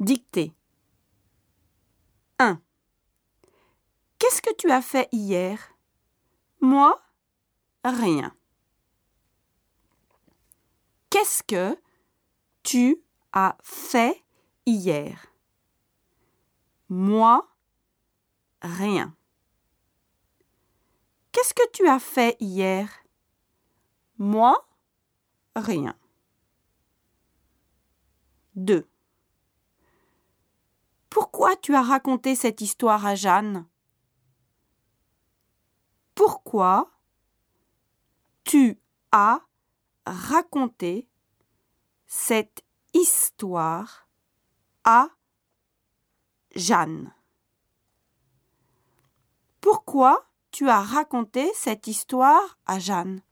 Dictée. 1. Qu'est-ce que tu as fait hier? Moi? Rien. Qu'est-ce que tu as fait hier? Moi? Rien. Qu'est-ce que tu as fait hier? Moi? Rien. 2. Pourquoi tu as raconté cette histoire à Jeanne? Pourquoi tu as raconté cette histoire à Jeanne? Pourquoi tu as raconté cette histoire à Jeanne?